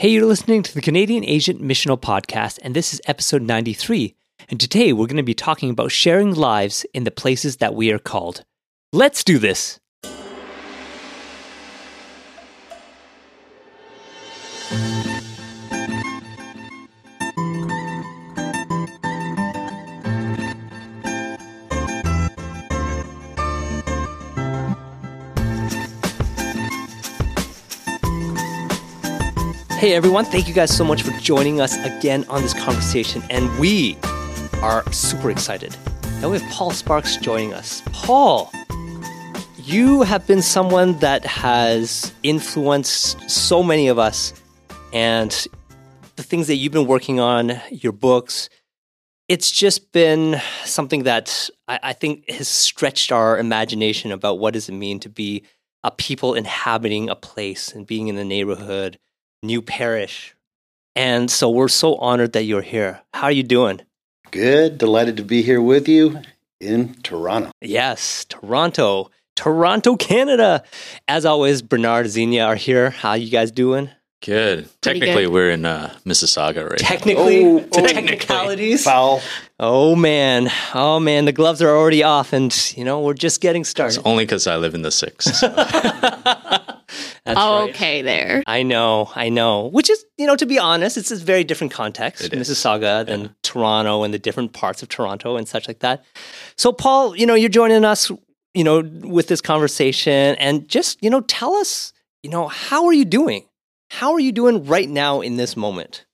Hey, you're listening to the Canadian Asian Missional Podcast, and this is episode 93. And today we're going to be talking about sharing lives in the places that we are called. Let's do this! Hey everyone, thank you guys so much for joining us again on this conversation. And we are super excited that we have Paul Sparks joining us. Paul, you have been someone that has influenced so many of us, and the things that you've been working on, your books, it's just been something that I, I think has stretched our imagination about what does it mean to be a people inhabiting a place and being in the neighborhood new parish. And so we're so honored that you're here. How are you doing? Good. Delighted to be here with you in Toronto. Yes, Toronto. Toronto, Canada. As always, Bernard Xenia are here. How you guys doing? Good. Pretty Technically, good. we're in uh, Mississauga right Technically, Oh, the oh. technicalities. Foul. Oh man, oh man, the gloves are already off, and you know we're just getting started. It's only because I live in the six. so- That's oh, right. okay, there. I know, I know. Which is, you know, to be honest, it's a very different context, It is. Mississauga than Toronto and the different parts of Toronto and such like that. So, Paul, you know, you're joining us, you know, with this conversation, and just, you know, tell us, you know, how are you doing? How are you doing right now in this moment?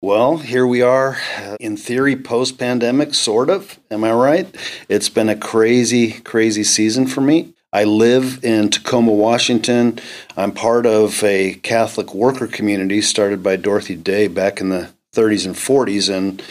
Well, here we are, uh, in theory, post pandemic, sort of. Am I right? It's been a crazy, crazy season for me. I live in Tacoma, Washington. I'm part of a Catholic worker community started by Dorothy Day back in the 30s and 40s. And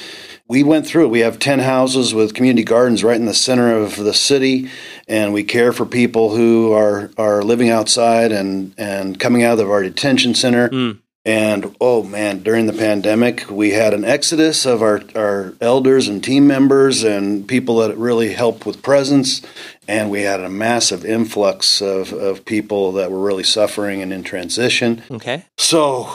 we went through it. We have 10 houses with community gardens right in the center of the city. And we care for people who are, are living outside and, and coming out of our detention center. Mm. And oh man, during the pandemic, we had an exodus of our, our elders and team members and people that really helped with presence. And we had a massive influx of, of people that were really suffering and in transition. Okay. So,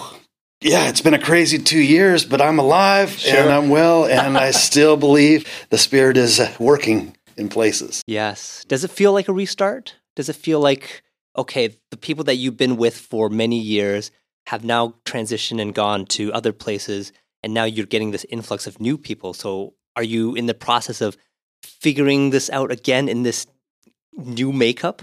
yeah, it's been a crazy two years, but I'm alive and I'm well, and I still believe the Spirit is uh, working in places. Yes. Does it feel like a restart? Does it feel like, okay, the people that you've been with for many years have now transitioned and gone to other places, and now you're getting this influx of new people? So are you in the process of figuring this out again in this new makeup?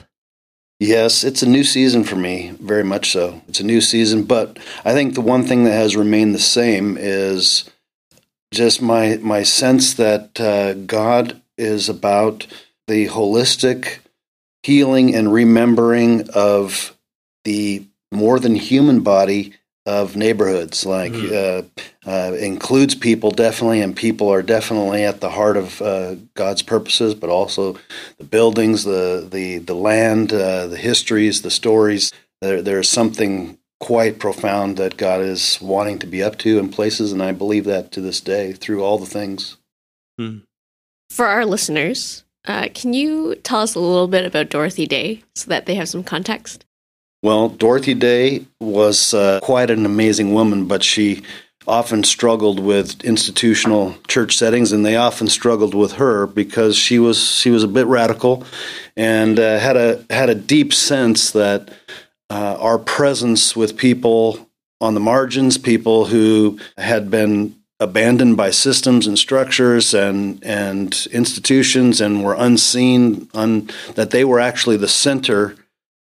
Yes, it's a new season for me, very much so. It's a new season, but I think the one thing that has remained the same is just my my sense that uh, God is about the holistic healing and remembering of the more than human body of neighborhoods. Like uh, uh, includes people definitely, and people are definitely at the heart of uh, God's purposes, but also the buildings, the the the land, uh, the histories, the stories. There, there's something quite profound that God is wanting to be up to in places, and I believe that to this day through all the things. For our listeners, uh, can you tell us a little bit about Dorothy Day so that they have some context? Well, Dorothy Day was uh, quite an amazing woman, but she often struggled with institutional church settings, and they often struggled with her because she was she was a bit radical, and uh, had a had a deep sense that uh, our presence with people on the margins, people who had been abandoned by systems and structures and and institutions and were unseen, un, that they were actually the center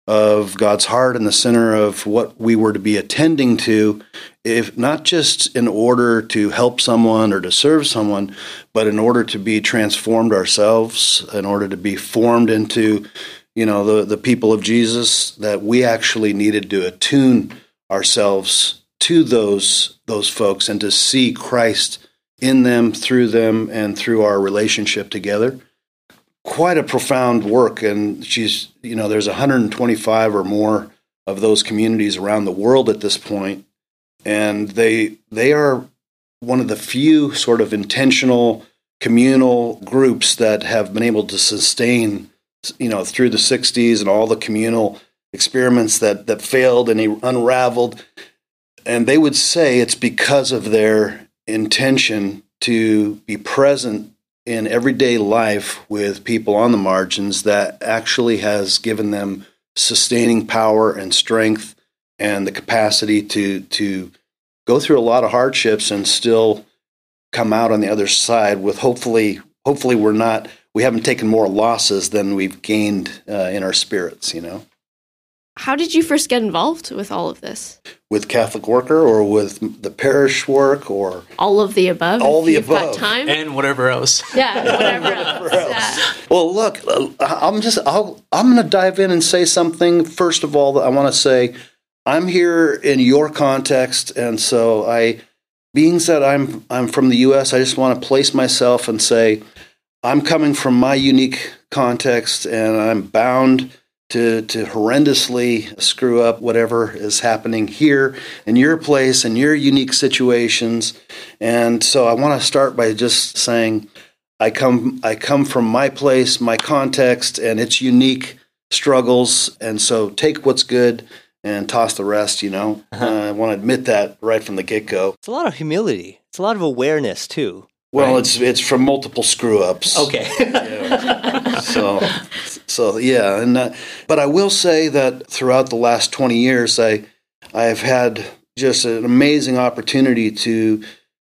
of God's heart and the center of what we were to be attending to, if not just in order to help someone or to serve someone, but in order to be transformed ourselves, in order to be formed into, you know, the, the people of Jesus, that we actually needed to attune ourselves to those those folks and to see Christ in them, through them, and through our relationship together. Quite a profound work and she's you know there's 125 or more of those communities around the world at this point and they they are one of the few sort of intentional communal groups that have been able to sustain you know through the 60s and all the communal experiments that that failed and unraveled. And they would say it's because of their intention to be present in everyday life with people on the margins that actually has given them sustaining power and strength and the capacity to to go through a lot of hardships and still come out on the other side with hopefully hopefully we're not we haven't taken more losses than we've gained uh, in our spirits you know How did you first get involved with all of this? with catholic worker or with the parish work or All of the above? All the you've got above. time? and whatever else. yeah, whatever else. Yeah. Well, look, uh, I'm just I'll, I'm going to dive in and say something. First of all, that I want to say I'm here in your context, and so I, being that I'm I'm from the U.S., I just want to place myself and say I'm coming from my unique context, and I'm bound to to horrendously screw up whatever is happening here in your place and your unique situations. And so I want to start by just saying I come I come from my place, my context, and its unique struggles. And so take what's good and toss the rest. You know, uh, I want to admit that right from the get go. It's a lot of humility. It's a lot of awareness too. Well, Right. it's it's from multiple screw ups. Okay. so so yeah and uh, but i will say that throughout the last 20 years i i've had just an amazing opportunity to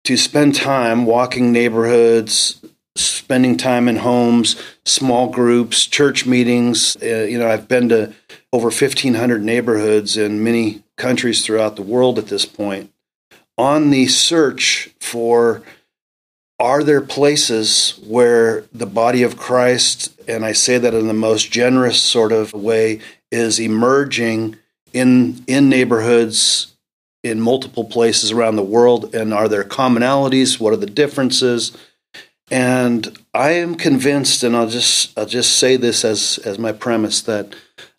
to spend time walking neighborhoods spending time in homes small groups church meetings. Uh, you know i've been to over 1500 neighborhoods in many countries throughout the world at this point. On the search for are there places where the body of Christ, and I say that in the most generous sort of way, is emerging in in neighborhoods in multiple places around the world? And are there commonalities? What are the differences? And I am convinced, and I'll just I'll just say this as as my premise that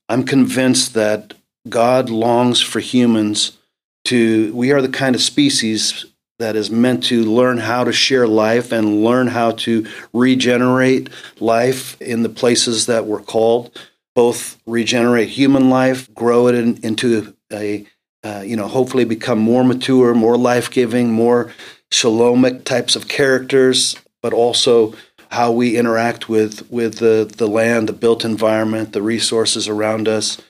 I'm convinced that God longs for humans to we are the kind of species that is meant to learn how to share life and learn how to regenerate life in the places that we're called both regenerate human life grow it in, into a uh, you know hopefully become more mature more life-giving more shalomic types of characters but also how we interact with with the the land the built environment the resources around us.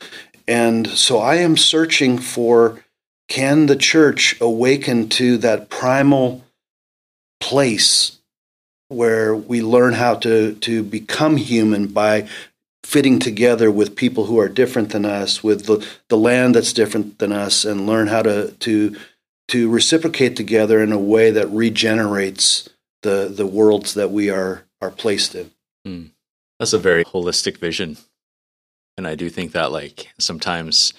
And so i am searching for can the church awaken to that primal place where we learn how to, to become human by fitting together with people who are different than us, with the, the land that's different than us, and learn how to, to, to reciprocate together in a way that regenerates the, the worlds that we are, are placed in. Hmm. That's a very holistic vision. And I do think that like sometimes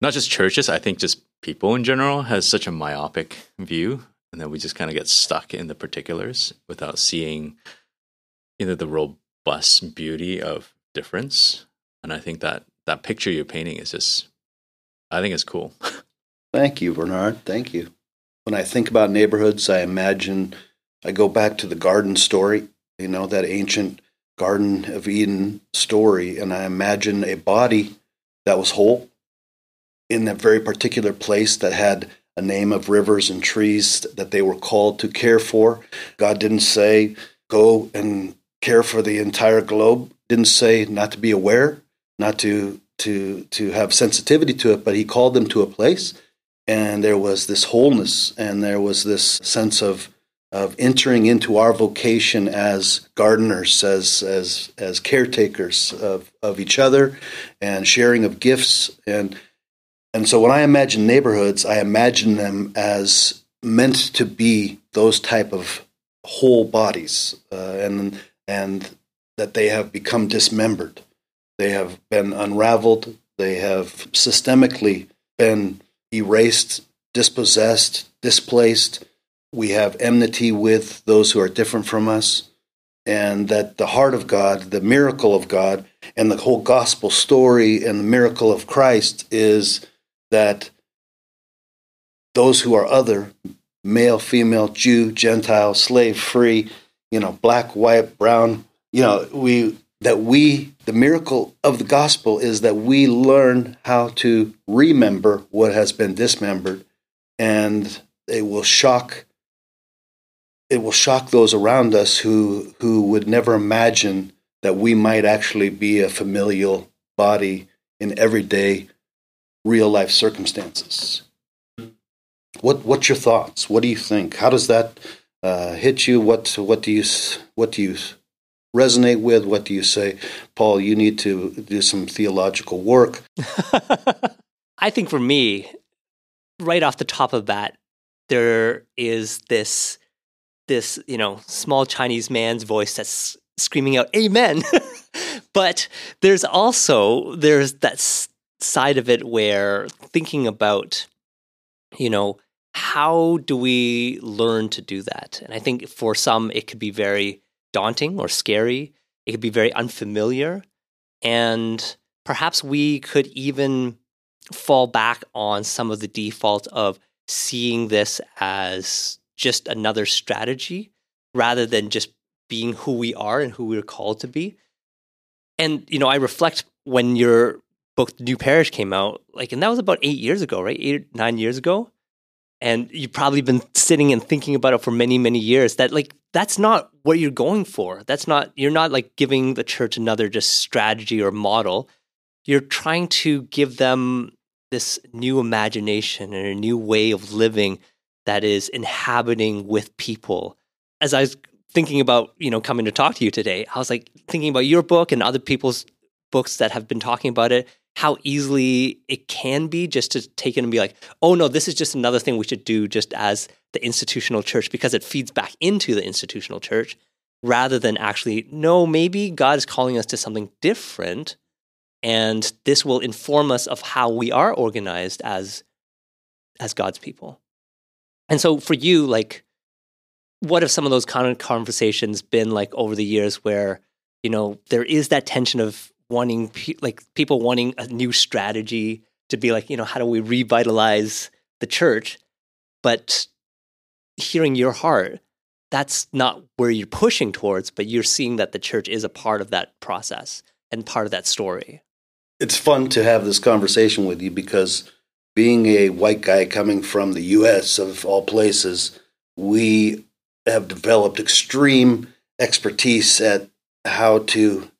not just churches, I think just people in general has such a myopic view and then we just kind of get stuck in the particulars without seeing either the robust beauty of difference. And I think that that picture you're painting is just I think it's cool. Thank you, Bernard. Thank you. When I think about neighborhoods, I imagine I go back to the garden story, you know, that ancient Garden of Eden story, and I imagine a body that was whole in that very particular place that had a name of rivers and trees that they were called to care for. God didn't say, go and care for the entire globe, didn't say not to be aware, not to to to have sensitivity to it, but he called them to a place. And there was this wholeness and there was this sense of of entering into our vocation as gardeners as as as caretakers of of each other and sharing of gifts. And and so when i imagine neighborhoods i imagine them as meant to be those type of whole bodies uh, and and that they have become dismembered they have been unraveled they have systemically been erased, dispossessed, displaced. We have enmity with those who are different from us. And that the heart of God, the miracle of God, and the whole gospel story and the miracle of Christ is that those who are other, male, female, Jew, Gentile, slave, free, you know, black, white, brown, you know, we that we the miracle of the gospel is that we learn how to remember what has been dismembered and it will shock it will shock those around us who who would never imagine that we might actually be a familial body in everyday real life circumstances. What what's your thoughts? What do you think? How does that uh, hit you? What what do you what do you resonate with? What do you say, Paul? You need to do some theological work. I think for me, right off the top of that, there is this this you know small Chinese man's voice that's screaming out "Amen," but there's also there's that side of it where thinking about you know how do we learn to do that? And I think for some it could be very daunting or scary. It could be very unfamiliar, and perhaps we could even fall back on some of the default of seeing this as just another strategy rather than just being who we are and who we're called to be. And, you know, I reflect when your book, New Parish, came out, like, and that was about eight years ago, right? Eight, nine years ago. And you've probably been sitting and thinking about it for many, many years. That, like, that's not what you're going for. That's not, you're not like giving the church another just strategy or model. You're trying to give them this new imagination and a new way of living that is inhabiting with people. As I was thinking about, you know, coming to talk to you today, I was like thinking about your book and other people's books that have been talking about it, how easily it can be just to take it and be like, oh no, this is just another thing we should do just as the institutional church because it feeds back into the institutional church rather than actually, no, maybe God is calling us to something different and this will inform us of how we are organized as as God's people. And so for you, like, what have some of those conversations been like over the years where you know there is that tension of wanting pe- like people wanting a new strategy to be like you know how do we revitalize the church? But hearing your heart that's not where you're pushing towards but you're seeing that the church is a part of that process and part of that story. It's fun to have this conversation with you because being a white guy coming from the US of all places, we have developed extreme expertise at how to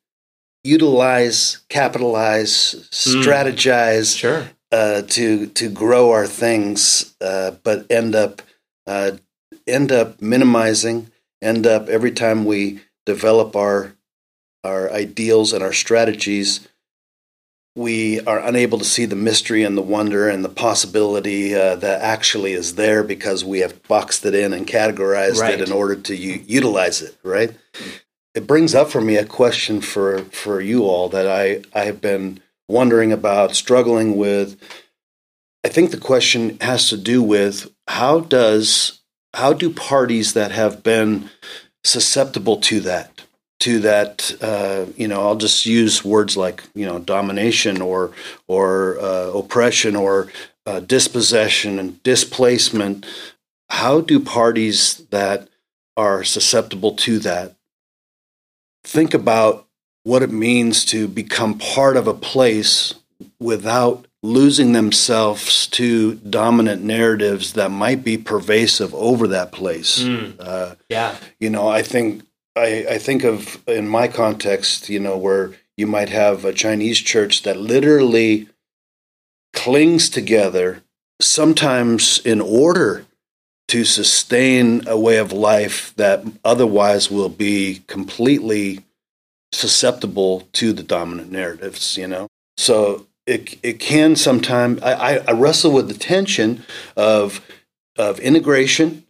utilize, capitalize, hmm. strategize mm. sure. uh, to to grow our things, uh, but end up uh, end up minimizing, end up every time we develop our our ideals and our strategies, we are unable to see the mystery and the wonder and the possibility uh, that actually is there because we have boxed it in and categorized right. it in order to u- utilize it right it brings up for me a question for for you all that i i have been wondering about struggling with. I think the question has to do with how does how do parties that have been susceptible to that to that uh, you know I'll just use words like you know domination or or uh, oppression or uh, dispossession and displacement how do parties that are susceptible to that think about what it means to become part of a place without losing themselves to dominant narratives that might be pervasive over that place. Mm. yeah. You know, I think I, I think of in my context, you know, where you might have a Chinese church that literally clings together, sometimes in order to sustain a way of life that otherwise will be completely susceptible to the dominant narratives, you know? So it, it can sometimes, I, I wrestle with the tension of, of integration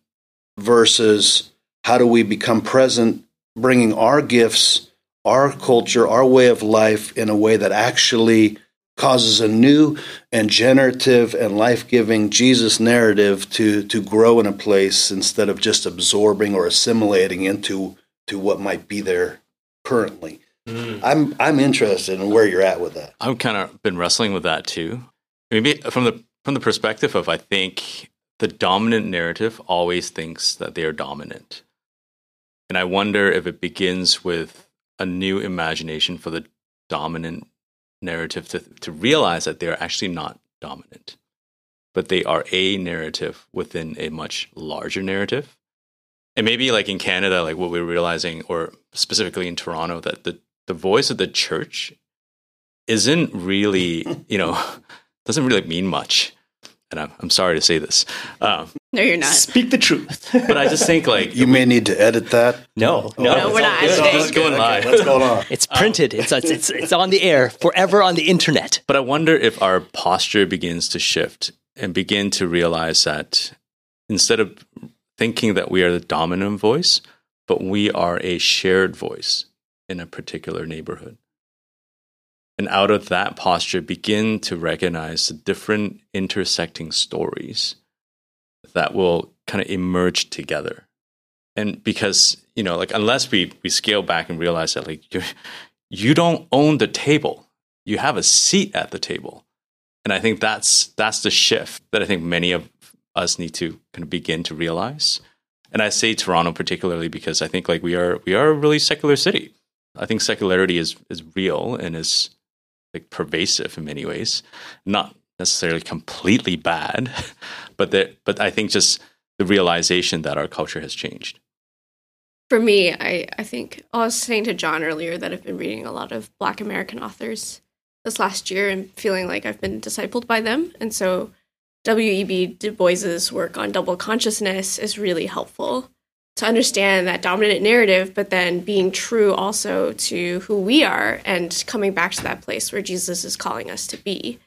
versus how do we become present bringing our gifts, our culture, our way of life in a way that actually causes a new and generative and life-giving Jesus narrative to to grow in a place instead of just absorbing or assimilating into to what might be there currently. Mm. I'm I'm interested in where you're at with that. I've kind of been wrestling with that too. Maybe from the from the perspective of I think the dominant narrative always thinks that they are dominant. And I wonder if it begins with a new imagination for the dominant narrative to, to realize that they're actually not dominant. but they are a narrative within a much larger narrative. And maybe like in Canada, like what we're realizing, or specifically in Toronto, that the, the voice of the church isn't really, you know, doesn't really mean much. And I'm, I'm sorry to say this. Um, No, you're not. Speak the truth. but I just think like You may need to edit that. no, no, No, we're not. It's editing. just going live. What's going on? It's printed. It's, it's it's it's on the air forever on the internet. But I wonder if our posture begins to shift and begin to realize that instead of thinking that we are the dominant voice, but we are a shared voice in a particular neighborhood. And out of that posture, begin to recognize the different intersecting stories that will kind of emerge together. And because, you know, like unless we, we scale back and realize that like you you don't own the table. You have a seat at the table. And I think that's that's the shift that I think many of us need to kind of begin to realize. And I say Toronto particularly because I think like we are we are a really secular city. I think secularity is is real and is like pervasive in many ways. Not necessarily completely bad, but that but I think just the realization that our culture has changed. For me, I, I think I was saying to John earlier that I've been reading a lot of Black American authors this last year and feeling like I've been discipled by them. And so W.E.B. Du Bois's work on double consciousness is really helpful to understand that dominant narrative, but then being true also to who we are and coming back to that place where Jesus is calling us to be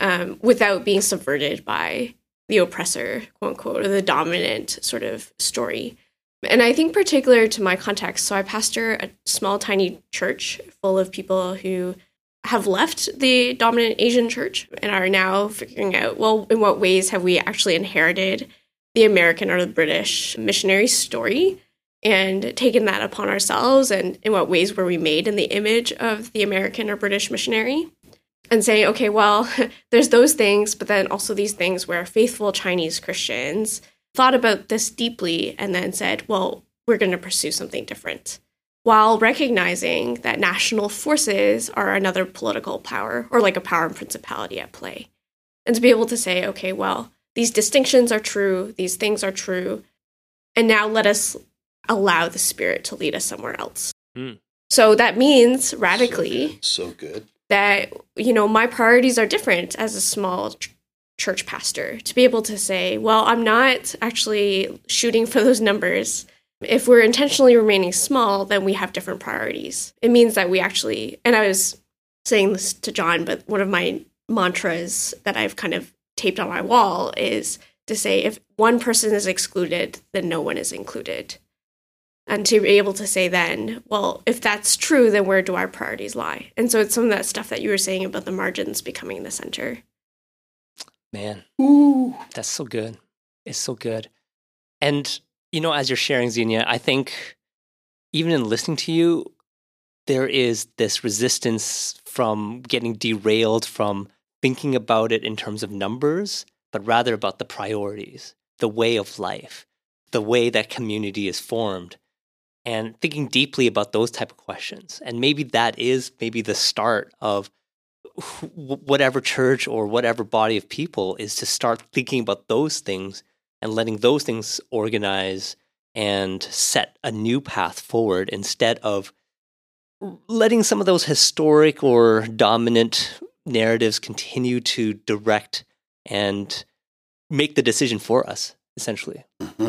um, without being subverted by the oppressor, quote unquote, or the dominant sort of story. And I think, particular to my context, so I pastor a small, tiny church full of people who have left the dominant Asian church and are now figuring out, well, in what ways have we actually inherited the American or the British missionary story and taken that upon ourselves? And in what ways were we made in the image of the American or British missionary? And saying, okay, well, there's those things, but then also these things where faithful Chinese Christians thought about this deeply and then said, well, we're going to pursue something different while recognizing that national forces are another political power or like a power and principality at play. And to be able to say, okay, well, these distinctions are true, these things are true, and now let us allow the spirit to lead us somewhere else. Hmm. So that means radically So good. that you know my priorities are different as a small ch- church pastor to be able to say well i'm not actually shooting for those numbers if we're intentionally remaining small then we have different priorities it means that we actually and i was saying this to john but one of my mantras that i've kind of taped on my wall is to say if one person is excluded then no one is included and to be able to say then, well, if that's true, then where do our priorities lie? And so it's some of that stuff that you were saying about the margins becoming the center. Man, Ooh. that's so good. It's so good. And, you know, as you're sharing, Xenia, I think even in listening to you, there is this resistance from getting derailed from thinking about it in terms of numbers, but rather about the priorities, the way of life, the way that community is formed, and thinking deeply about those type of questions. And maybe that is maybe the start of whatever church or whatever body of people is to start thinking about those things and letting those things organize and set a new path forward instead of letting some of those historic or dominant narratives continue to direct and make the decision for us essentially. Mm-hmm.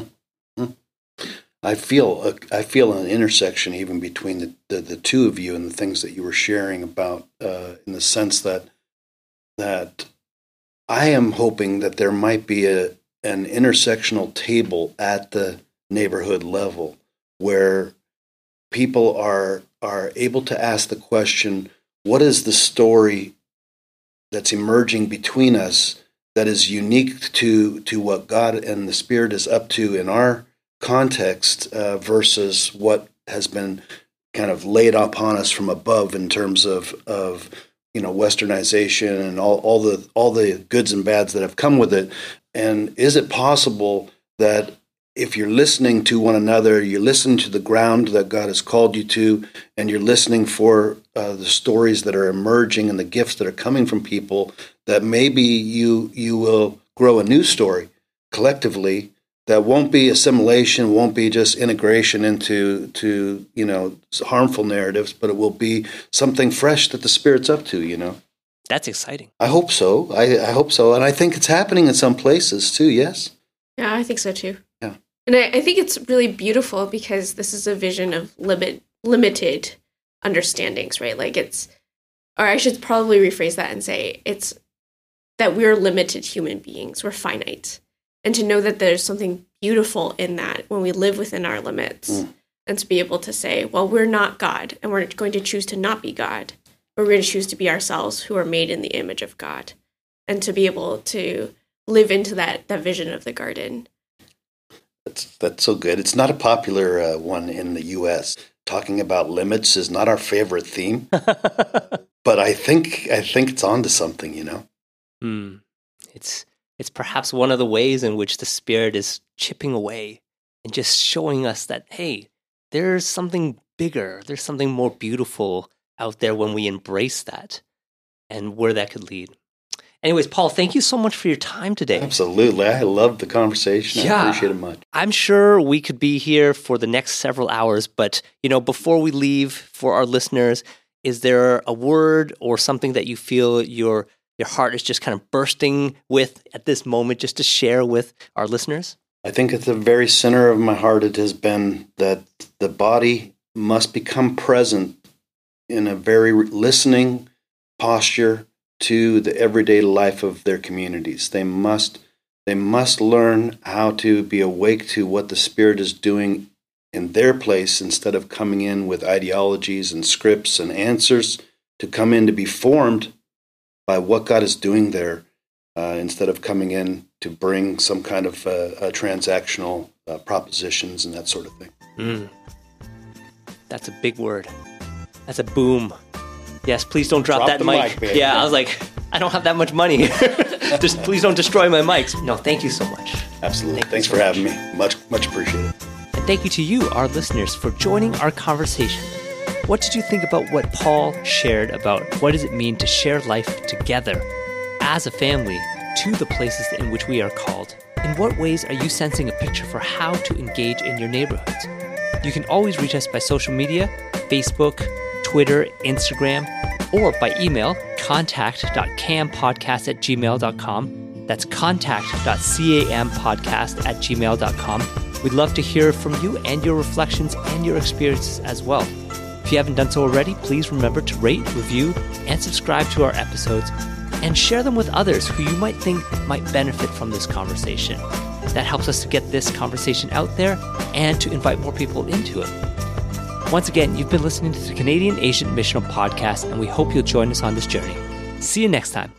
Mm-hmm. I feel a, I feel an intersection even between the, the, the two of you and the things that you were sharing about uh, in the sense that that I am hoping that there might be a an intersectional table at the neighborhood level where people are are able to ask the question what is the story that's emerging between us that is unique to to what God and the Spirit is up to in our context uh, versus what has been kind of laid upon us from above in terms of of you know westernization and all, all the all the goods and bads that have come with it. And is it possible that if you're listening to one another you're listening to the ground that god has called you to and you're listening for uh, the stories that are emerging and the gifts that are coming from people that maybe you you will grow a new story collectively that won't be assimilation, won't be just integration into to you know harmful narratives, but it will be something fresh that the spirit's up to. You know, That's exciting. I hope so. I, I hope so, and I think it's happening in some places too. Yes. Yeah, I think so too. And I, I think it's really beautiful because this is a vision of limit limited understandings, right? Like it's or I should probably rephrase that and say it's that we're limited human beings. We're finite. And to know that there's something beautiful in that when we live within our limits Mm. and to be able to say, well, we're not God and we're going to choose to not be God, but we're going to choose to be ourselves who are made in the image of God. And to be able to live into that that vision of the garden. That's that's so good. It's not a popular uh, one in the U.S. Talking about limits is not our favorite theme, but I think I think it's onto something. You know. Hmm. It's it's perhaps one of the ways in which the spirit is chipping away and just showing us that hey, there's something bigger, there's something more beautiful out there when we embrace that and where that could lead. Anyways, Paul, thank you so much for your time today. Absolutely, I love the conversation. Yeah. I appreciate it much. I'm sure we could be here for the next several hours, but you know, before we leave for our listeners, is there a word or something that you feel your your heart is just kind of bursting with at this moment just to share with our listeners? I think at the very center of my heart, it has been that the body must become present in a very listening posture to the everyday life of their communities. They must they must learn how to be awake to what the spirit is doing in their place instead of coming in with ideologies and scripts and answers to come in to be formed by what God is doing there uh, instead of coming in to bring some kind of uh, transactional uh, propositions and that sort of thing. Mm. That's a big word. That's a boom. Yes, please don't drop, Drop that mic. mic, yeah, I was like, I don't have that much money. just please don't destroy my mics. No, thank you so much. Absolutely. Thank Thanks so for much. having me. Much, much appreciated. And thank you to you, our listeners, for joining our conversation. What did you think about what Paul shared about what does it mean to share life together as a family to the places in which we are called? In what ways are you sensing a picture for how to engage in your neighborhoods? You can always reach us by social media Facebook, Twitter, Instagram, or by email contact.campodcast at gmail.com. That's contact.campodcast at gmail.com. We'd love to hear from you and your reflections and your experiences as well. If you haven't done so already, please remember to rate, review, and subscribe to our episodes and share them with others who you might think might benefit from this conversation. That helps us to get this conversation out there and to invite more people into it. Once again, you've been listening to the Canadian Asian Missional Podcast, and we hope you'll join us on this journey. See you next time.